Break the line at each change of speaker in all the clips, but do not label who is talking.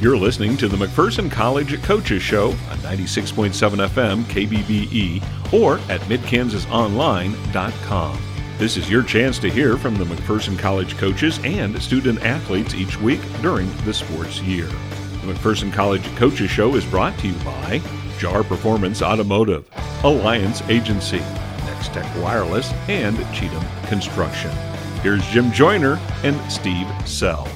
You're listening to the McPherson College Coaches Show on 96.7 FM KBBE or at midkansasonline.com. This is your chance to hear from the McPherson College coaches and student athletes each week during the sports year. The McPherson College Coaches Show is brought to you by JAR Performance Automotive, Alliance Agency, Next Tech Wireless, and Cheatham Construction. Here's Jim Joyner and Steve Sell.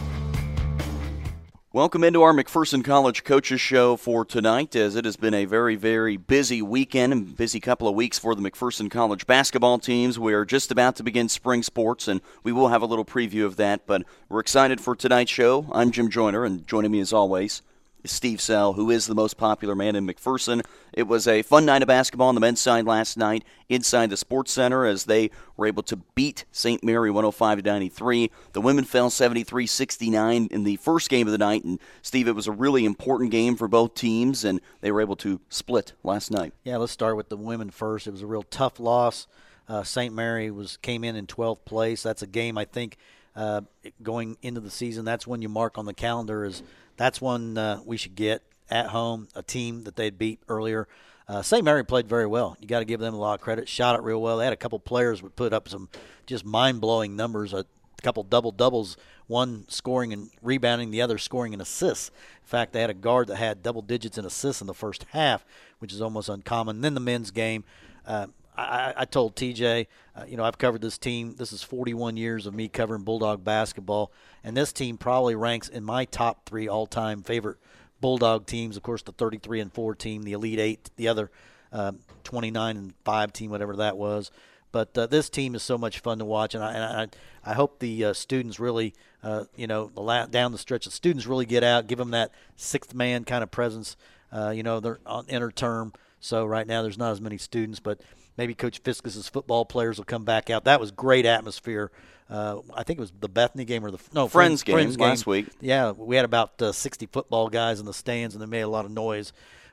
Welcome into our McPherson College Coaches Show for tonight, as it has been a very, very busy weekend and busy couple of weeks for the McPherson College basketball teams. We are just about to begin spring sports, and we will have a little preview of that, but we're excited for tonight's show. I'm Jim Joyner, and joining me as always Steve Sell, who is the most popular man in McPherson. It was a fun night of basketball on the men's side last night inside the Sports Center as they were able to beat St. Mary 105 to 93. The women fell 73-69 in the first game of the night, and Steve, it was a really important game for both teams, and they were able to split last night.
Yeah, let's start with the women first. It was a real tough loss. Uh, St. Mary was came in in 12th place. That's a game I think uh, going into the season. That's when you mark on the calendar is – that's one uh, we should get at home. A team that they'd beat earlier. Uh, St. Mary played very well. You got to give them a lot of credit. Shot it real well. They had a couple players would put up some just mind blowing numbers. A couple double doubles. One scoring and rebounding, the other scoring and assists. In fact, they had a guard that had double digits in assists in the first half, which is almost uncommon. Then the men's game. Uh, I, I, told TJ, uh, you know, I've covered this team. This is 41 years of me covering Bulldog basketball, and this team probably ranks in my top three all-time favorite Bulldog teams. Of course, the 33 and 4 team, the Elite Eight, the other uh, 29 and 5 team, whatever that was. But uh, this team is so much fun to watch, and I, and I, I hope the uh, students really, uh, you know, the la- down the stretch, the students really get out, give them that sixth man kind of presence. Uh, you know, they're on inner term, so right now there's not as many students, but maybe Coach Fiskus's football players will come back out. That was great atmosphere uh, I think it was the Bethany game or the no
Friends,
Friends, game Friends
last week.
Yeah, we had about uh, 60 football guys in the stands, and they made a lot of noise.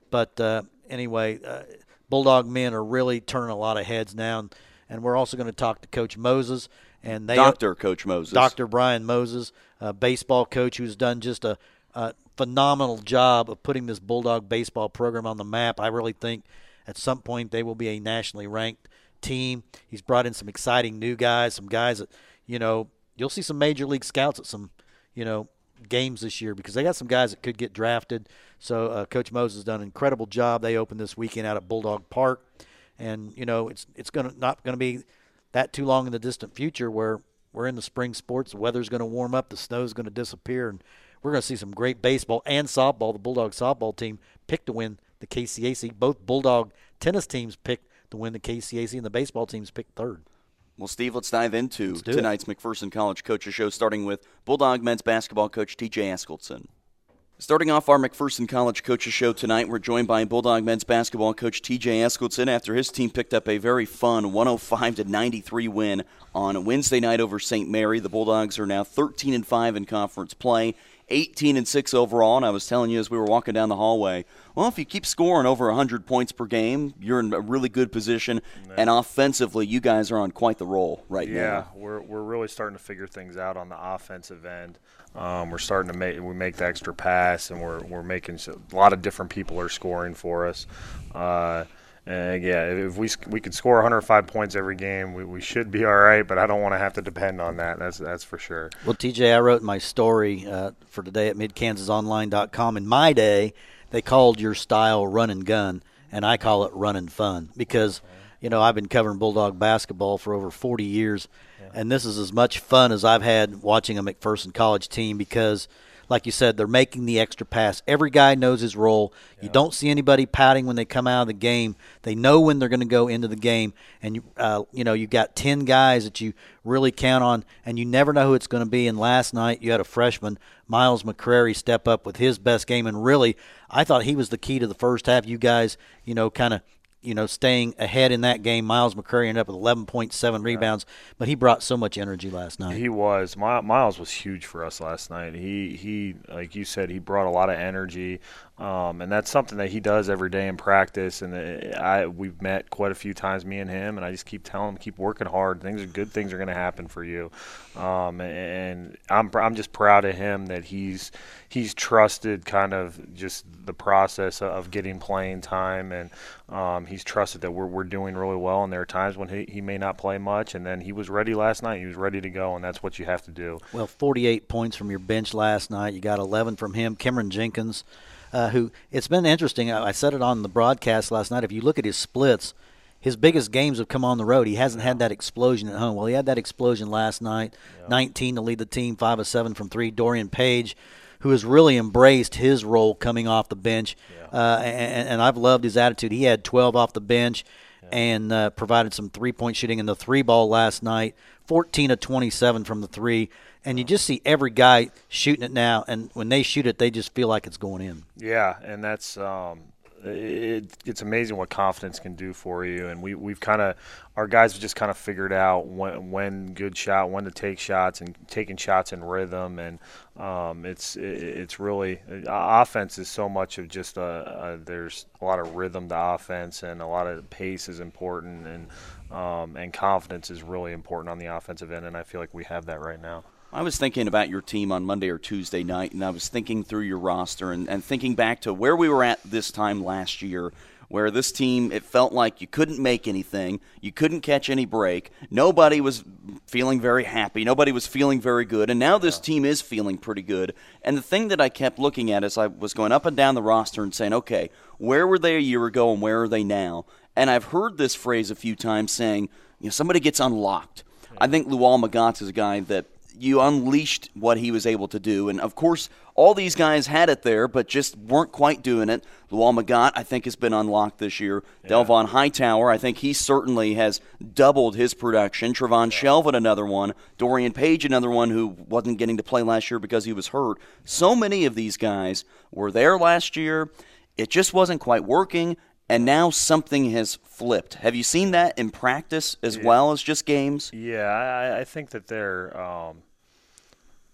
But uh, anyway, uh, Bulldog men are really turning a lot of heads now, and, and we're also going to talk to Coach Moses and they
Doctor Coach Moses,
Doctor Brian Moses, a baseball coach who's done just a, a phenomenal job of putting this Bulldog baseball program on the map. I really think at some point they will be a nationally ranked team. He's brought in some exciting new guys, some guys that you know, you'll see some major league scouts at some, you know, games this year because they got some guys that could get drafted. So uh, Coach Moses has done an incredible job. They opened this weekend out at Bulldog Park, and you know it's it's gonna not going to be that too long in the distant future where we're in the spring sports. The weather's going to warm up, the snow's going to disappear, and we're going to see some great baseball and softball. The Bulldog softball team picked to win the KCAC. Both Bulldog tennis teams picked to win the KCAC, and the baseball teams picked third.
Well, Steve, let's dive into let's tonight's it. McPherson College Coaches Show, starting with Bulldog men's basketball coach TJ Askelson. Starting off our McPherson College Coaches Show tonight, we're joined by Bulldog men's basketball coach TJ Askelson after his team picked up a very fun 105 to 93 win on Wednesday night over St. Mary. The Bulldogs are now 13 and 5 in conference play 18 and 6 overall. And I was telling you as we were walking down the hallway, well, if you keep scoring over 100 points per game, you're in a really good position. And offensively, you guys are on quite the roll right
yeah,
now.
Yeah, we're, we're really starting to figure things out on the offensive end. Um, we're starting to make we make the extra pass, and we're we're making so, a lot of different people are scoring for us. Uh, and yeah, if we we could score 105 points every game, we, we should be all right. But I don't want to have to depend on that. That's that's for sure.
Well, TJ, I wrote my story uh, for today at midkansasonline.com. In my day, they called your style run and gun, and I call it run and fun because you know I've been covering Bulldog basketball for over 40 years, yeah. and this is as much fun as I've had watching a McPherson College team because – like you said, they're making the extra pass. Every guy knows his role. Yeah. You don't see anybody pouting when they come out of the game. They know when they're going to go into the game, and you, uh, you know, you've got ten guys that you really count on, and you never know who it's going to be. And last night you had a freshman, Miles McCrary, step up with his best game, and really, I thought he was the key to the first half. You guys, you know, kind of you know, staying ahead in that game. Miles McCurry ended up with 11.7 rebounds, but he brought so much energy last night.
He was. Miles was huge for us last night. He he, like you said, he brought a lot of energy. Um, and that's something that he does every day in practice. And uh, I we've met quite a few times, me and him, and I just keep telling him, keep working hard. Things are good. Things are going to happen for you. Um, and I'm I'm just proud of him that he's he's trusted kind of just the process of getting playing time, and um, he's trusted that we're we're doing really well. And there are times when he, he may not play much, and then he was ready last night. He was ready to go, and that's what you have to do.
Well, 48 points from your bench last night. You got 11 from him. Cameron Jenkins uh, who it's been interesting. I, I said it on the broadcast last night. If you look at his splits, his biggest games have come on the road. He hasn't had that explosion at home. Well, he had that explosion last night, yeah. 19 to lead the team, five of seven from three. Dorian Page, who has really embraced his role coming off the bench, yeah. uh, and, and, I've loved his attitude. He had 12 off the bench. Yeah. And uh, provided some three point shooting in the three ball last night, 14 of 27 from the three and you just see every guy shooting it now, and when they shoot it, they just feel like it's going in.
Yeah, and that's um, it, it's amazing what confidence can do for you. And we we've kind of our guys have just kind of figured out when when good shot, when to take shots, and taking shots in rhythm. And um, it's it, it's really offense is so much of just a, a, there's a lot of rhythm to offense, and a lot of pace is important, and um, and confidence is really important on the offensive end. And I feel like we have that right now.
I was thinking about your team on Monday or Tuesday night, and I was thinking through your roster and, and thinking back to where we were at this time last year, where this team, it felt like you couldn't make anything, you couldn't catch any break, nobody was feeling very happy, nobody was feeling very good, and now this team is feeling pretty good. And the thing that I kept looking at as I was going up and down the roster and saying, okay, where were they a year ago and where are they now? And I've heard this phrase a few times saying, you know, somebody gets unlocked. I think Luol Magatte is a guy that you unleashed what he was able to do. And of course, all these guys had it there, but just weren't quite doing it. Luol Magatte, I think, has been unlocked this year. Yeah. Delvon Hightower, I think he certainly has doubled his production. Travon yeah. Shelvin, another one. Dorian Page, another one who wasn't getting to play last year because he was hurt. So many of these guys were there last year. It just wasn't quite working and now something has flipped. Have you seen that in practice as yeah. well as just games?
Yeah, I, I think that they're um,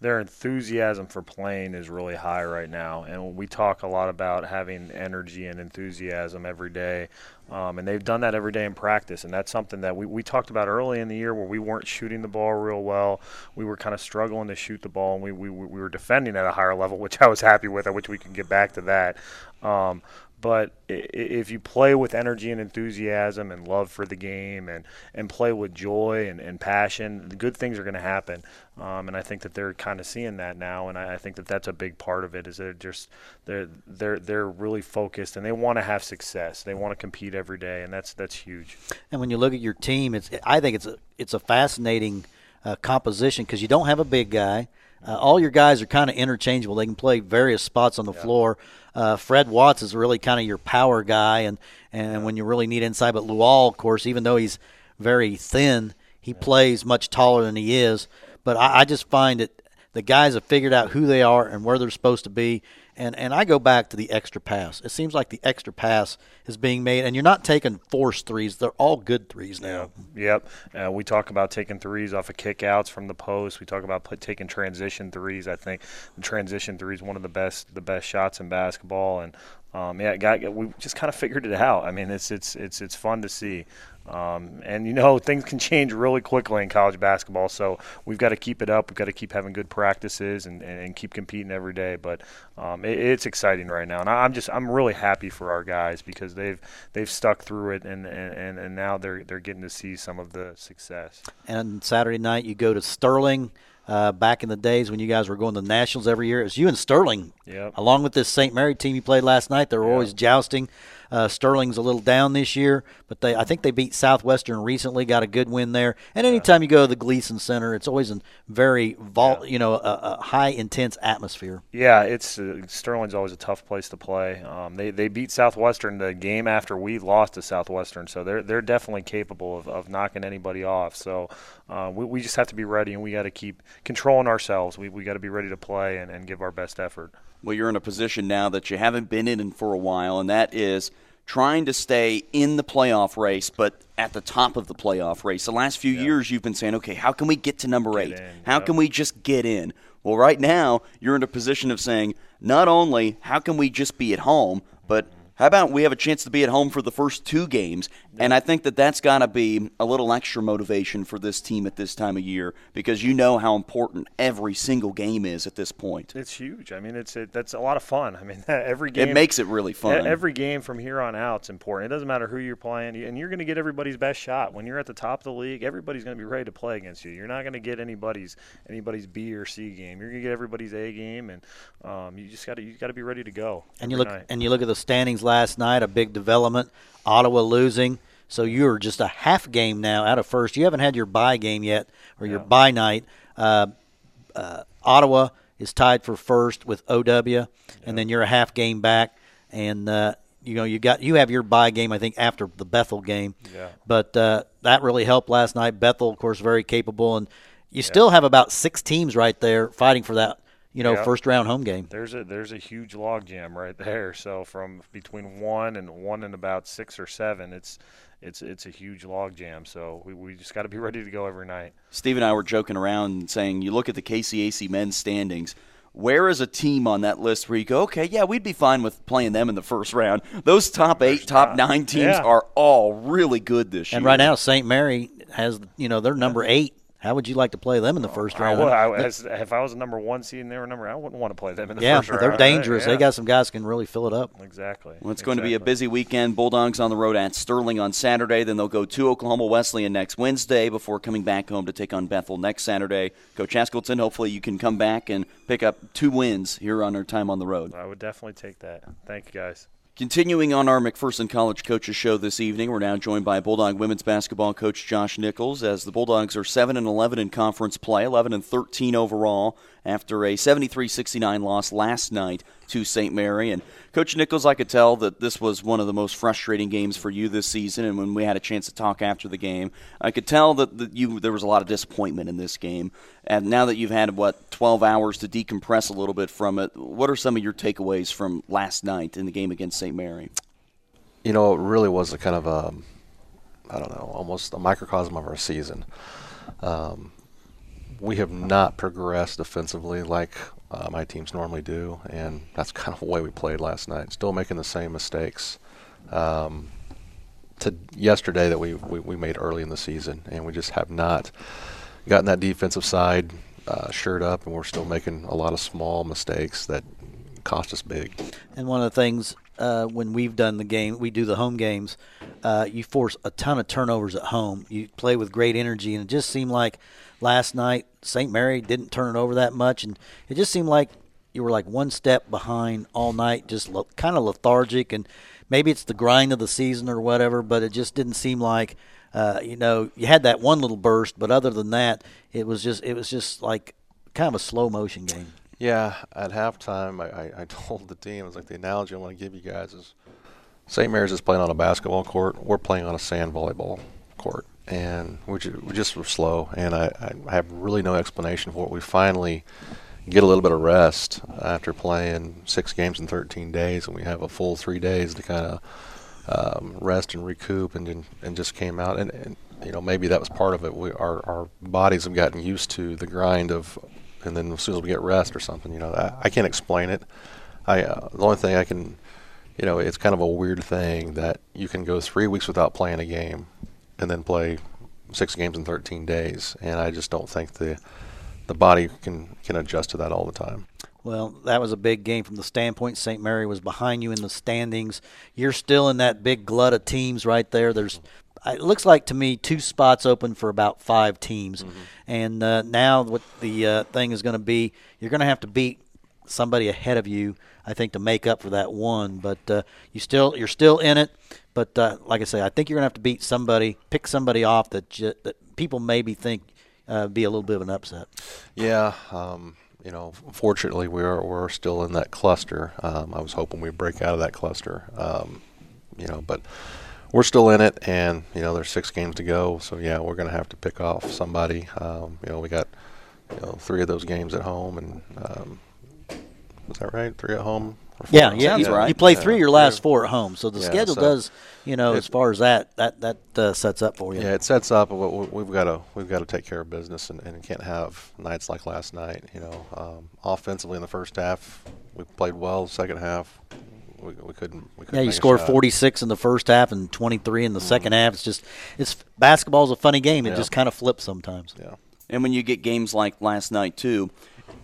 their enthusiasm for playing is really high right now. And we talk a lot about having energy and enthusiasm every day. Um, and they've done that every day in practice. And that's something that we, we talked about early in the year where we weren't shooting the ball real well. We were kind of struggling to shoot the ball, and we, we, we were defending at a higher level, which I was happy with. I wish we could get back to that. Um, but if you play with energy and enthusiasm and love for the game and, and play with joy and, and passion, good things are going to happen. Um, and I think that they're kind of seeing that now, and I, I, think that that's a big part of it. Is they're just they're they're they're really focused and they want to have success. They want to compete every day, and that's that's huge.
And when you look at your team, it's I think it's a it's a fascinating uh, composition because you don't have a big guy. Uh, all your guys are kind of interchangeable. They can play various spots on the yeah. floor. Uh, Fred Watts is really kind of your power guy, and and when you really need inside. But Luol, of course, even though he's very thin, he yeah. plays much taller than he is. But I, I just find that the guys have figured out who they are and where they're supposed to be, and and I go back to the extra pass. It seems like the extra pass is being made, and you're not taking forced threes. They're all good threes now.
Yeah. Yep. Uh, we talk about taking threes off of kickouts from the post. We talk about put, taking transition threes. I think transition threes one of the best the best shots in basketball, and um, yeah, got, we just kind of figured it out. I mean, it's it's it's it's fun to see. Um, and you know things can change really quickly in college basketball, so we've got to keep it up. We've got to keep having good practices and, and keep competing every day. But um, it, it's exciting right now, and I'm just I'm really happy for our guys because they've they've stuck through it, and, and, and now they're they're getting to see some of the success.
And Saturday night you go to Sterling. Uh, back in the days when you guys were going to the nationals every year, it was you and Sterling,
yep.
along with this St. Mary team you played last night. They were yep. always jousting. Uh, Sterling's a little down this year, but they I think they beat Southwestern recently, got a good win there. And anytime you go to the Gleason Center, it's always a very vol- yeah. you know a, a, high intense atmosphere.
Yeah, it's uh, Sterling's always a tough place to play. Um, they they beat Southwestern the game after we lost to Southwestern, so they're they're definitely capable of, of knocking anybody off. So uh, we we just have to be ready, and we got to keep controlling ourselves. We we got to be ready to play and, and give our best effort.
Well, you're in a position now that you haven't been in for a while, and that is trying to stay in the playoff race, but at the top of the playoff race. The last few years, you've been saying, okay, how can we get to number eight?
in,
How
yep.
can we just get in? Well, right now, you're in a position of saying, not only how can we just be at home, but how about we have a chance to be at home for the first two games? And I think that that's got to be a little extra motivation for this team at this time of year because you know how important every single game is at this point.
It's huge. I mean, it's it, that's a lot of fun. I mean, every game
It makes it really fun.
Every game from here on out is important. It doesn't matter who you're playing, and you're going to get everybody's best shot. When you're at the top of the league, everybody's going to be ready to play against you. You're not going to get anybody's anybody's B or C game. You're going to get everybody's A game, and um, you just got to you got to be ready to go.
And you look
night.
and you look at the standings last night, a big development. Ottawa losing, so you're just a half game now out of first. You haven't had your bye game yet or your bye night. Uh, uh, Ottawa is tied for first with OW, and then you're a half game back. And uh, you know you got you have your bye game I think after the Bethel game.
Yeah.
But uh, that really helped last night. Bethel, of course, very capable, and you still have about six teams right there fighting for that you know
Yeah.
first round home game.
there's a there's a huge log jam right there. So from between one and one and about six or seven, it's it's it's a huge log jam. So we, we just got to be ready to go every night.
Steve and I were joking around saying, you look at the KCAC men's standings. Where is a team on that list where you go, okay, yeah, we'd be fine with playing them in the first round? Those top eight, top
not.
nine teams
Yeah.
are all really good this year.
And right now, St. Mary has, you know, they're number eight. How would you like to play them in the oh, first
I
round?
would, I, as, if I was a number one seed and they were number, I wouldn't want to play them in the
yeah,
first round.
they're
right?
dangerous. They got some guys can really fill it up.
exactly.
Well, it's going to be a busy weekend. Bulldogs on the road at Sterling on Saturday. Then they'll go to Oklahoma Wesleyan next Wednesday before coming back home to take on Bethel next Saturday. Coach Askelson, hopefully you can come back and pick up two wins here on our time on the road.
I would definitely take that. Thank you, guys.
Continuing on our McPherson College Coaches Show this evening, we're now joined by Bulldog women's basketball coach Josh Nichols as the Bulldogs are 7 and 11 in conference play, 11 and 13 overall after a 73-69 loss last night to St. Mary. And Coach Nichols, I could tell that this was one of the most frustrating games for you this season. And when we had a chance to talk after the game, I could tell that, that you there was a lot of disappointment in this game. And now that you've had what 12 hours to decompress a little bit from it, what are some of your takeaways from last night in the game against St. Mary?
you know, it really was a kind of a, I don't know, almost a microcosm of our season. Um, we have not progressed defensively like uh, my teams normally do, and that's kind of the way we played last night. Still making the same mistakes. Um, to yesterday that we, we, we made early in the season, and we just have not gotten that defensive side uh, shored up, and we're still making a lot of small mistakes that cost us big.
And one of the things uh, when we've done the game, we do the home games. Uh, you force a ton of turnovers at home. You play with great energy, and it just seemed like last night St. Mary didn't turn it over that much, and it just seemed like you were like one step behind all night, just le- kind of lethargic. And maybe it's the grind of the season or whatever, but it just didn't seem like. Uh, you know, you had that one little burst, but other than that, it was just it was just like kind of a slow motion game.
Yeah, at halftime, I, I, I told the team, I was like, the analogy I want to give you guys is St. Mary's is playing on a basketball court. We're playing on a sand volleyball court. And we just, we just were slow. And I, I have really no explanation for it. We finally get a little bit of rest after playing six games in 13 days, and we have a full three days to kind of um, rest and recoup, and and just came out. And, and you know maybe that was part of it. We our our bodies have gotten used to the grind of, and then as soon as we get rest or something, you know, I, I can't explain it. I uh, the only thing I can, you know, it's kind of a weird thing that you can go three weeks without playing a game, and then play six games in 13 days, and I just don't think the the body can can adjust to that all the time.
Well, that was a big game from the standpoint. St. Mary was behind you in the standings. You're still in that big glut of teams right there. There's, it looks like to me, two spots open for about five teams. And uh, now what the uh, thing is going to be, you're going to have to beat somebody ahead of you, I think, to make up for that one. But uh, you still, you're still in it. But uh, like I say, I think you're going to have to beat somebody, pick somebody off that ju- that people maybe think uh, be a little bit of an upset.
Yeah, um, you know, fortunately we're we're still in that cluster. Um, I was hoping we'd break out of that cluster, um, you know, but we're still in it, and you know, there's six games to go. So yeah, we're going to have to pick off somebody. Um, you know, we got you know three of those games at home, and um, was that right? Three at home,
Yeah, yeah.
Sounds
You,
right.
you play three of your last four at home, so the
Yeah,
schedule
so
does, you know, as far as that, that that uh, sets up for you.
Yeah, it sets up. what we- We've got to we've got to take care of business, and, and can't have nights like last night. You know, um, offensively in the first half, we played well. Second half, we, we couldn't. We couldn't
Yeah, you
make a
scored 46 in the first half and 23 in the second mm-hmm. half. It's just, it's basketball's a funny game. It
Yeah.
just kind of flips sometimes.
Yeah.
And when you get games like last night too,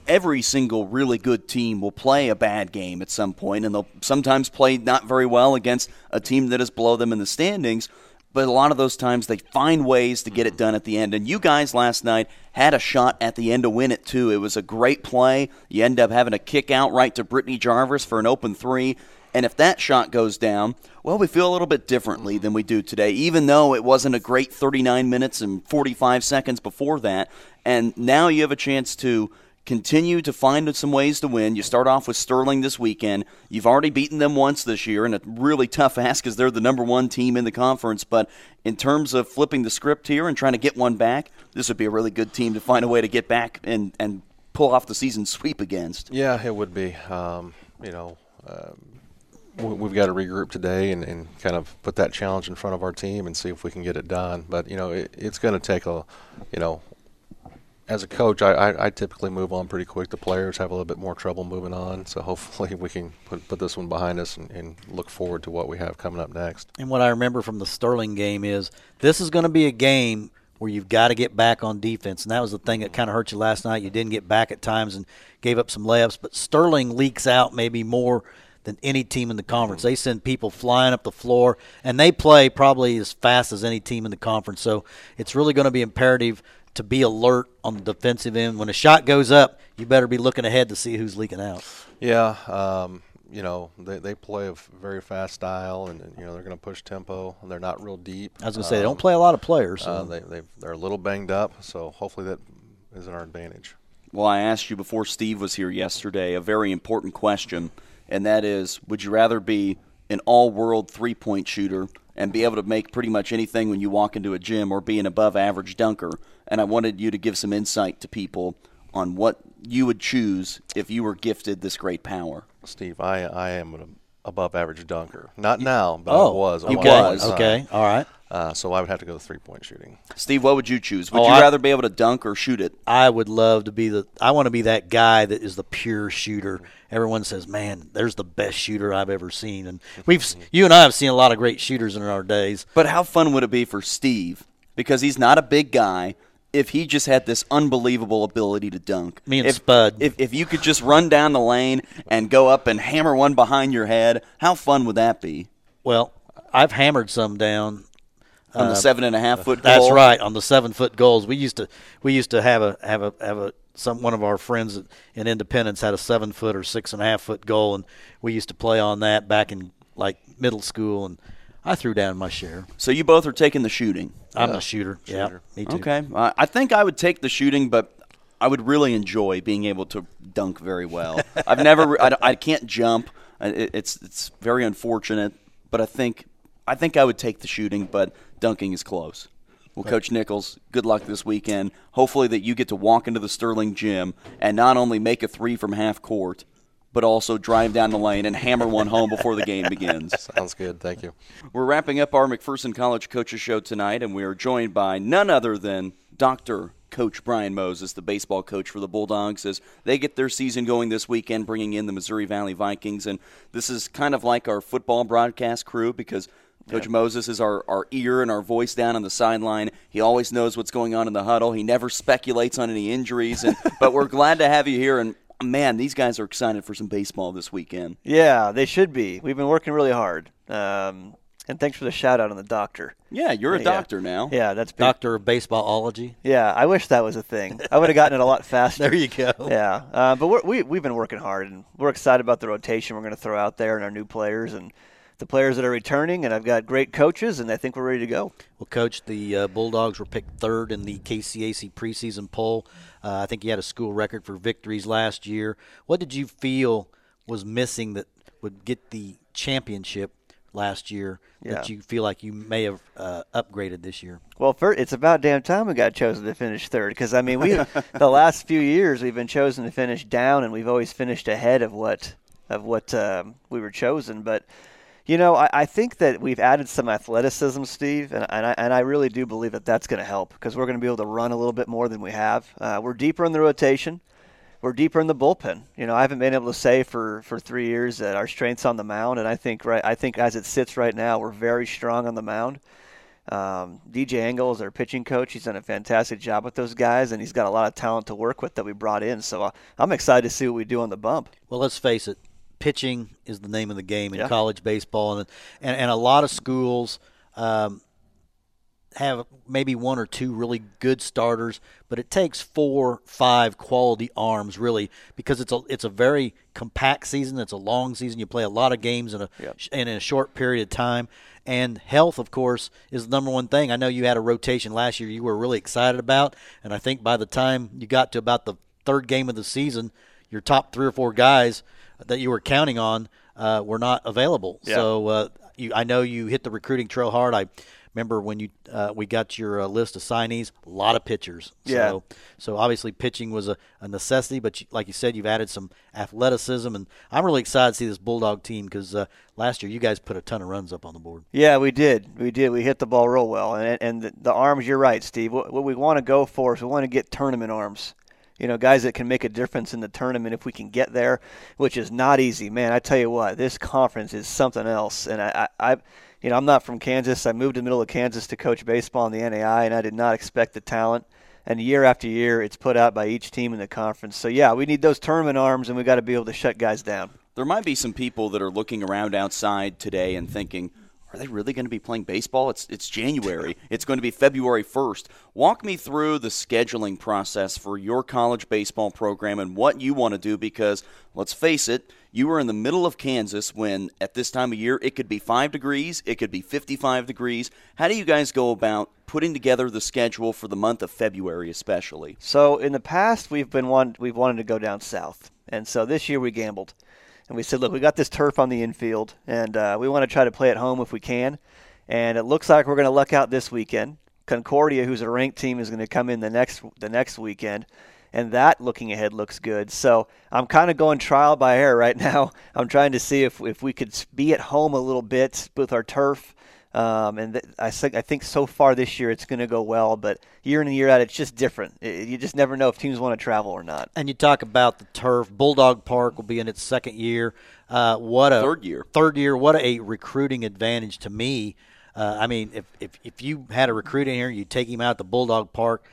every single really good team will play a bad game at some point, and they'll sometimes play not very well against a team that is below them in the standings. But a lot of those times they find ways to get it done at the end. And you guys last night had a shot at the end to win it too. It was a great play. You end up having a kick out right to Brittany Jarvis for an open three. And if that shot goes down, well, we feel a little bit differently than we do today, even though it wasn't a great 39 minutes and 45 seconds before that. And now you have a chance to continue to find some ways to win. You start off with Sterling this weekend. You've already beaten them once this year, and a really tough ask because they're the number one team in the conference. But in terms of flipping the script here and trying to get one back, this would be a really good team to find a way to get back and, and pull off the season sweep against.
Yeah, it would be. Um, you know, um, we've got to regroup today and, and kind of put that challenge in front of our team and see if we can get it done. But you know, it, it's going to take a, you know, as a coach, I, I, I typically move on pretty quick. The players have a little bit more trouble moving on, so hopefully we can put, put this one behind us and, and look forward to what we have coming up next.
And what I remember from the Sterling game is this is going to be a game where you've got to get back on defense. And that was the thing that kind of hurt you last night. You didn't get back at times and gave up some layups. But Sterling leaks out maybe more than any team in the conference. They send people flying up the floor, and they play probably as fast as any team in the conference. So it's really going to be imperative to be alert on the defensive end. When a shot goes up, you better be looking ahead to see who's leaking out.
Yeah, um, you know they, they play a very fast style, and and, you know they're going to push tempo. and They're not real deep.
I was going to say, they
Um,
don't play a lot of players. So.
Uh, they they they're a little banged up, so hopefully that is in our advantage.
Well, I asked you before Steve was here yesterday a very important question, and that is would you rather be an all world three point shooter and be able to make pretty much anything when you walk into a gym or be an above average dunker? And I wanted you to give some insight to people on what you would choose if you were gifted this great power.
Steve, I I am an above average dunker. Not now, but
oh,
I was. at
he was.
point in time.
Okay, all right.
Uh, so I would have to go to three point shooting.
Steve, what would you choose? Would
Oh,
you
I-
rather be able to dunk or shoot it?
I would love to be the. I want to be that guy that is the pure shooter. Everyone says, "Man, there's the best shooter I've ever seen." And we've, you and I have seen a lot of great shooters in our days.
But how fun would it be for Steve? Because he's not a big guy. If he just had this unbelievable ability to dunk,
Me and
if,
Spud.
If, if you could just run down the lane and go up and hammer one behind your head, how fun would that be?
Well, I've hammered some down.
On the seven and a half foot
Uh, That's
goal?
right on the seven foot goals. We used to we used to have a have a have a some one of our friends in Independence had a seven foot or six and a half foot goal, and we used to play on that back in like middle school, and I threw down my share.
So you both are taking the shooting.
I'm a shooter. Yeah, me too.
Okay. Uh, I think I would take the shooting, but I would really enjoy being able to dunk very well. I've never, I, I can't jump. Uh, It, it's it's very unfortunate, but I think I think I would take the shooting, but dunking is close. Well, Coach Nichols, good luck this weekend. Hopefully that you get to walk into the Sterling gym and not only make a three from half court, but also drive down the lane and hammer one home before the game begins.
Sounds good. Thank you.
We're wrapping up our McPherson College Coaches Show tonight, and we are joined by none other than Dr. Coach Brian Moses, the baseball coach for the Bulldogs, as they get their season going this weekend, bringing in the Missouri Valley Vikings. And this is kind of like our football broadcast crew because Coach Moses is our, our ear and our voice down on the sideline. He always knows what's going on in the huddle. He never speculates on any injuries. And, but we're glad to have you here. And man, these guys are excited for some baseball this weekend.
Yeah, they should be. We've been working really hard. Um, and thanks for the shout out on the doctor.
Yeah, you're a
Yeah.
doctor now.
Yeah, that's big.
Doctor of baseballology.
Yeah, I wish that was a thing. I would have gotten it a lot faster.
There you go.
Yeah, uh, but we're, we we've been working hard, and we're excited about the rotation we're going to throw out there and our new players and the players that are returning. And I've got great coaches, and I think we're ready to go.
Well, Coach, the uh, Bulldogs were picked third in the KCAC preseason poll. Uh, I think you had a school record for victories last year. What did you feel was missing that would get the championship last year that you feel like you may have uh, upgraded this year?
Well, first, it's about damn time we got chosen to finish third because I mean we the last few years we've been chosen to finish down, and we've always finished ahead of what of what um, we were chosen. But you know, I, I, think that we've added some athleticism, Steve, and, and, I, and I really do believe that that's going to help because we're going to be able to run a little bit more than we have. Uh, we're deeper in the rotation. We're deeper in the bullpen. You know, I haven't been able to say for, for three years that our strength's on the mound, and I think right. I think as it sits right now, we're very strong on the mound. Um, DJ Engel is our pitching coach. He's done a fantastic job with those guys, and he's got a lot of talent to work with that we brought in. So uh, I'm excited to see what we do on the bump.
Well, let's face it, pitching is the name of the game in yeah. college baseball, and, and and a lot of schools um, have maybe one or two really good starters, but it takes four, five quality arms really because it's a it's a very compact season. It's a long season. You play a lot of games in a yep. in a short period of time. And health, of course, is the number one thing. I know you had a rotation last year you were really excited about, and I think by the time you got to about the third game of the season, your top three or four guys that you were counting on uh, were not available. Yeah. So uh, you, I know you hit the recruiting trail hard. I remember when you uh, we got your uh, list of signees, a lot of pitchers.
Yeah.
So, so obviously pitching was a, a necessity, but you, like you said, you've added some athleticism, and I'm really excited to see this Bulldog team because uh, last year you guys put a ton of runs up on the board.
Yeah, we did. We did. We hit the ball real well, and and the, the arms. You're right, Steve. What, what we want to go for is we want to get tournament arms you know, guys that can make a difference in the tournament if we can get there, which is not easy. Man, I tell you what, this conference is something else. And I, I, I you know, I'm not from Kansas. I moved to the middle of Kansas to coach baseball in the NAIA, and I did not expect the talent. And year after year, it's put out by each team in the conference. So yeah, we need those tournament arms, and we got to be able to shut guys down.
There might be some people that are looking around outside today and thinking, are they really going to be playing baseball? It's it's January. It's going to be February 1st. Walk me through the scheduling process for your college baseball program and what you want to do because let's face it, you are in the middle of Kansas when at this time of year it could be 5 degrees, it could be 55 degrees. How do you guys go about putting together the schedule for the month of February especially?
So, in the past we've been one we've wanted to go down south. And so this year we gambled and we said, look, we got this turf on the infield, and uh, we want to try to play at home if we can. And it looks like we're going to luck out this weekend. Concordia, who's a ranked team, is going to come in the next the next weekend, and that looking ahead looks good. So I'm kind of going trial by error right now. I'm trying to see if if we could be at home a little bit with our turf um, and th- I, think, I think so far this year it's going to go well, but year in and year out it's just different. It, you just never know if teams want to travel or not.
And you talk about the turf. Bulldog Park will be in its second year. Uh, what a
third year.
Third year. What a recruiting advantage to me. Uh, I mean, if, if if you had a recruit in here, you take him out to Bulldog Park.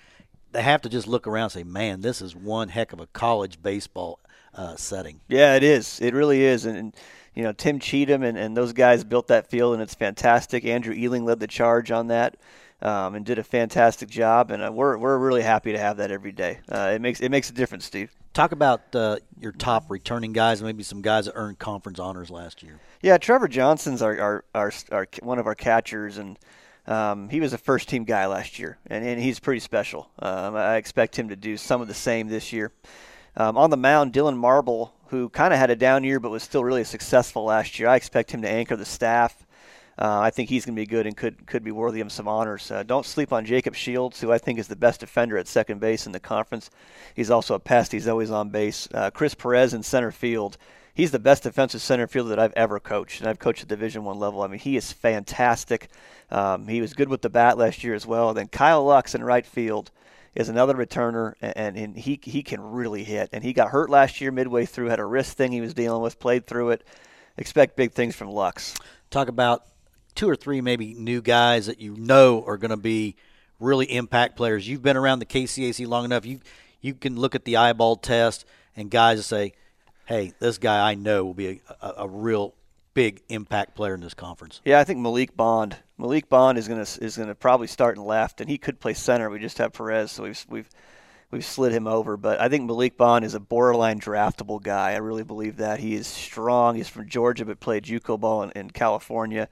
They have to just look around and say, "Man, this is one heck of a college baseball uh, setting."
Yeah, it is. It really is, and, and you know, Tim Cheatham and, and those guys built that field, and it's fantastic. Andrew Ealing led the charge on that. Um, and did a fantastic job, and uh, we're we're really happy to have that every day. Uh, it makes it makes a difference, Steve.
Talk about uh, your top returning guys, maybe some guys that earned conference honors last year.
Yeah, Trevor Johnson's our our, our, our one of our catchers, and um, he was a first team guy last year, and, and he's pretty special. Um, I expect him to do some of the same this year. Um, on the mound, Dylan Marble who kind of had a down year but was still really successful last year. I expect him to anchor the staff. Uh, I think he's going to be good and could could be worthy of some honors. Uh, don't sleep on Jacob Shields, who I think is the best defender at second base in the conference. He's also a pest. He's always on base. Uh, Chris Perez in center field. He's the best defensive center fielder that I've ever coached, and I've coached at Division One level. I mean, he is fantastic. Um, he was good with the bat last year as well. Then Kyle Lux in right field is another returner, and, and he he can really hit. And he got hurt last year midway through, had a wrist thing he was dealing with, played through it. Expect big things from Lux.
Talk about two or three maybe new guys that you know are going to be really impact players. You've been around the KCAC long enough. You you can look at the eyeball test and guys say, "Hey, this guy I know will be a, a, a real big impact player in this conference."
Yeah, I think Malik Bond Malik Bond is to is to probably start in left, and he could play center. We just have Perez, so we've we've we've slid him over. But I think Malik Bond is a borderline draftable guy. I really believe that he is strong. He's from Georgia, but played JUCO ball in, in California.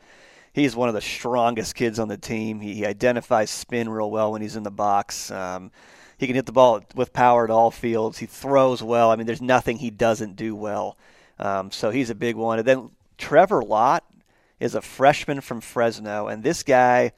He's one of the strongest kids on the team. He, he identifies spin real well when he's in the box. Um, he can hit the ball with power at all fields. He throws well. I mean, there's nothing he doesn't do well. Um, so he's a big one. And then Trevor Lott is a freshman from Fresno, and this guy,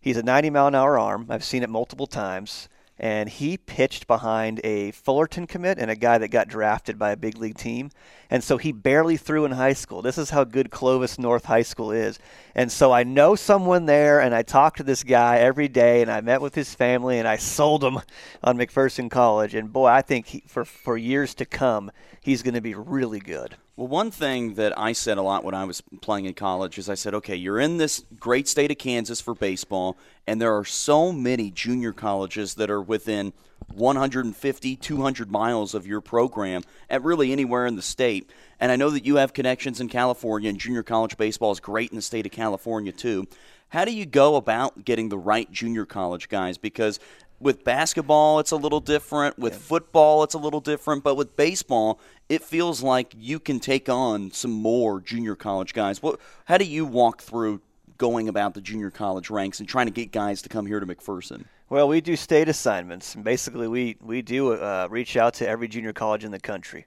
he's a 90 mile an hour arm. I've seen it multiple times. and he pitched behind a Fullerton commit and a guy that got drafted by a big league team. And so he barely threw in high school. This is how good Clovis North High School is. And so I know someone there, and I talk to this guy every day, and I met with his family, and I sold him on McPherson College. And boy, I think he, for, for years to come, he's going to be really good.
Well, one thing that I said a lot when I was playing in college is I said, okay, you're in this great state of Kansas for baseball, and there are so many junior colleges that are within 150, 200 miles of your program at really anywhere in the state. And I know that you have connections in California, and junior college baseball is great in the state of California, too. How do you go about getting the right junior college guys? Because with basketball, it's a little different. With yeah. football, it's a little different. But with baseball, it feels like you can take on some more junior college guys. What? How do you walk through going about the junior college ranks and trying to get guys to come here to McPherson?
Well, we do state assignments. Basically, we we do uh, reach out to every junior college in the country.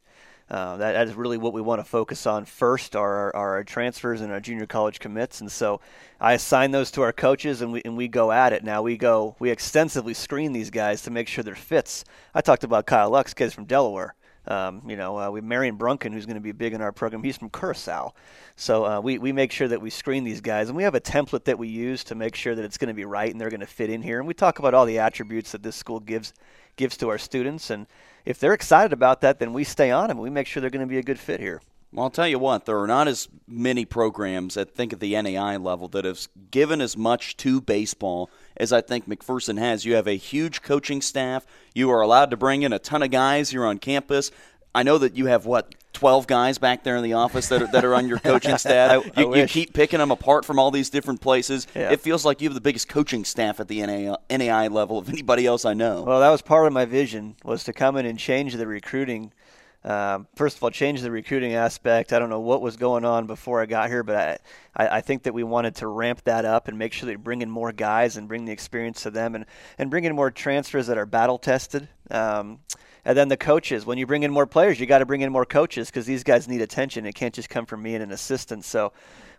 Uh, that, that is really what we want to focus on first are our, our transfers and our junior college commits. And so I assign those to our coaches and we, and we go at it. Now we go, we extensively screen these guys to make sure they're fits. I talked about Kyle Lux, kids from Delaware. Um, you know, uh, we Marion Brunken, who's going to be big in our program. He's from Curacao, so uh, we we make sure that we screen these guys, and we have a template that we use to make sure that it's going to be right and they're going to fit in here. And we talk about all the attributes that this school gives gives to our students, and if they're excited about that, then we stay on them. We make sure they're going to be a good fit here.
Well, I'll tell you what, there are not as many programs, I think, at the NAIA level that have given as much to baseball as I think McPherson has. You have a huge coaching staff. You are allowed to bring in a ton of guys. You're on campus. I know that you have, what, 12 guys back there in the office that are, that are on your coaching staff.
I,
you,
I
you, keep picking them apart from all these different places.
Yeah.
It feels like you have the biggest coaching staff at the NAIA, NAIA level of anybody else I know.
Well, that was part of my vision was to come in and change the recruiting – um, first of all, change the recruiting aspect. I don't know what was going on before I got here, but I, I, I, think that we wanted to ramp that up and make sure that we bring in more guys and bring the experience to them and, and bring in more transfers that are battle tested. Um, and then the coaches. When you bring in more players, you got to bring in more coaches because these guys need attention. It can't just come from me and an assistant. So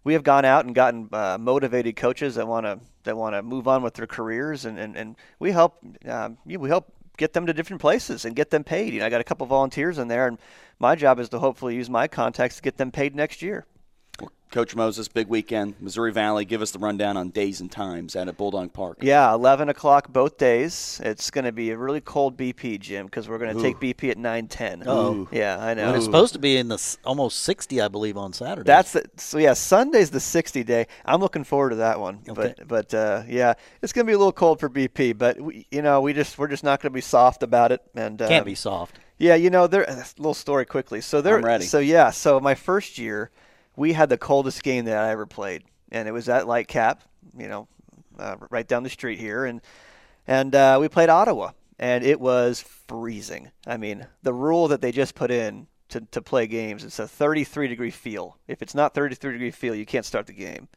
we have gone out and gotten uh, motivated coaches that want to that want to move on with their careers, and, and, and we help um, we help get them to different places and get them paid. You know, I got a couple volunteers in there, and my job is to hopefully use my contacts to get them paid next year.
Coach Moses, big weekend, Missouri Valley. Give us the rundown on days and times at Bulldog Park.
Yeah, 11 o'clock both days. It's going to be a really cold BP, Jim, because we're going to take BP at 9:10.
Oh,
yeah, I know.
And it's supposed to be in the almost 60, I believe, on Saturday.
That's the, so. Yeah, Sunday's the 60 day. I'm looking forward to that one.
Okay.
But but uh, yeah, it's going to be a little cold for BP. But we, you know, we just we're just not going to be soft about it. And uh,
can't be soft.
Yeah, you know, there. A little story quickly. So there.
I'm ready.
So yeah, so my first year we had the coldest game that I ever played, and it was at Lightcap, you know, uh, right down the street here, and and uh, we played Ottawa, and it was freezing. I mean, the rule that they just put in to, to play games it's a 33 degree feel. If it's not 33 degree feel, you can't start the game.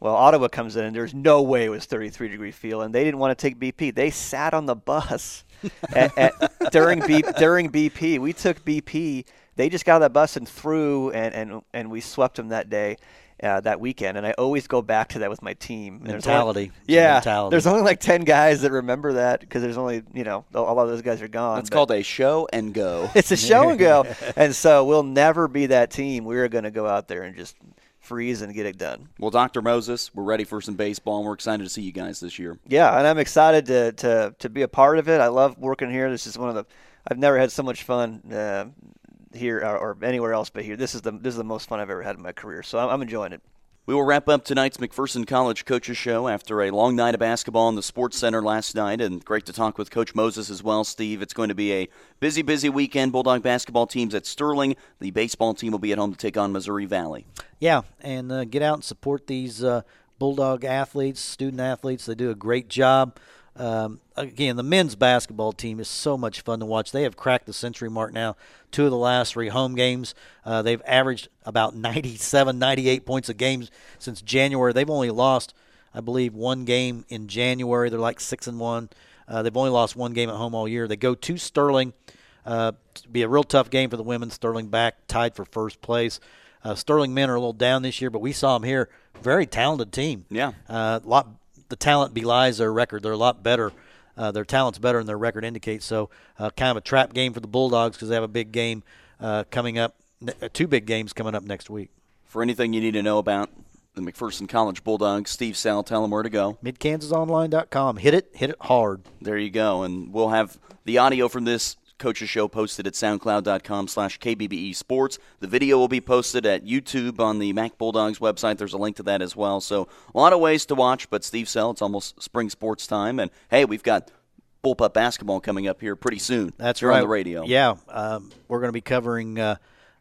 Well, Ottawa comes in, and there's no way it was 33 degree feel, and they didn't want to take BP. They sat on the bus at, at, during B, during BP. We took BP they just got on that bus and threw, and and and we swept them that day. Uh, that weekend, and I always go back to that with my team.
Mentality,
only, yeah.
Mentality.
There's only like ten guys that remember that because there's only you know a lot of those guys are gone.
It's called a show and go.
It's a show and go, and so we'll never be that team. We're going to go out there and just freeze and get it done.
Well, Dr. Moses, we're ready for some baseball, and we're excited to see you guys this year.
Yeah, and I'm excited to to to be a part of it. I love working here. This is one of the I've never had so much fun uh, here or, or, anywhere else but here. This is the this is the most fun I've ever had in my career. So I'm, I'm enjoying it.
We will wrap up tonight's McPherson College Coaches Show after a long night of basketball in the Sports Center last night, and great to talk with Coach Moses as well, Steve. It's going to be a busy, busy weekend. Bulldog basketball teams at Sterling. The baseball team will be at home to take on Missouri Valley.
Yeah, and uh, get out and support these uh, Bulldog athletes, student athletes. They do a great job. Um, again, the men's basketball team is so much fun to watch. They have cracked the century mark now. Two of the last three home games, uh, they've averaged about 97, 98 points a game since January. They've only lost, I believe, one game in January. They're like six and one. Uh, they've only lost one game at home all year. They go to Sterling. Uh, to be a real tough game for the women. Sterling back tied for first place. Uh, Sterling men are a little down this year, but we saw them here. Very talented team.
Yeah.
Uh, lot the talent belies their record. They're a lot better uh, their talent's better than their record indicates. So, uh, kind of a trap game for the Bulldogs because they have a big game uh, coming up, uh, two big games coming up next week.
For anything you need to know about the McPherson College Bulldogs, Steve Sell, tell them where to go.
MidKansasOnline.com. Hit it, hit it hard.
There you go. And we'll have the audio from this coaches show posted at soundcloud.com slash kbbe sports. The video will be posted at youtube on the mac bulldogs website. There's a link to that as well. So a lot of ways to watch but steve sell it's almost spring sports time. And hey we've got bullpup basketball coming up here pretty soon.
That's
here
right.
on the radio.
Yeah um, we're going to be covering uh,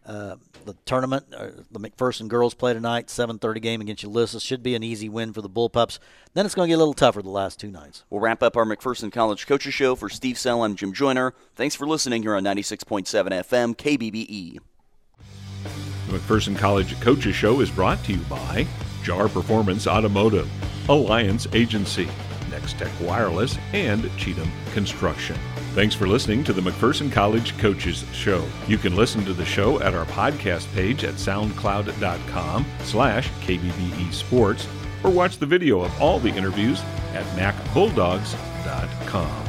uh, the tournament. Uh, the McPherson girls play tonight, 7:30 game against Ulysses. Should be an easy win for the Bullpups. Then it's going to get a little tougher the last two nights.
We'll wrap up our McPherson College Coaches Show for Steve Sell. I'm Jim Joyner. Thanks for listening here on 96.7 FM KBBE.
The McPherson College Coaches Show is brought to you by JAR Performance Automotive, Alliance Agency, Next Tech Wireless, and Cheatham Construction. Thanks for listening to the McPherson College Coaches Show. You can listen to the show at our podcast page at soundcloud.com slash KBBE Sports or watch the video of all the interviews at macbulldogs.com.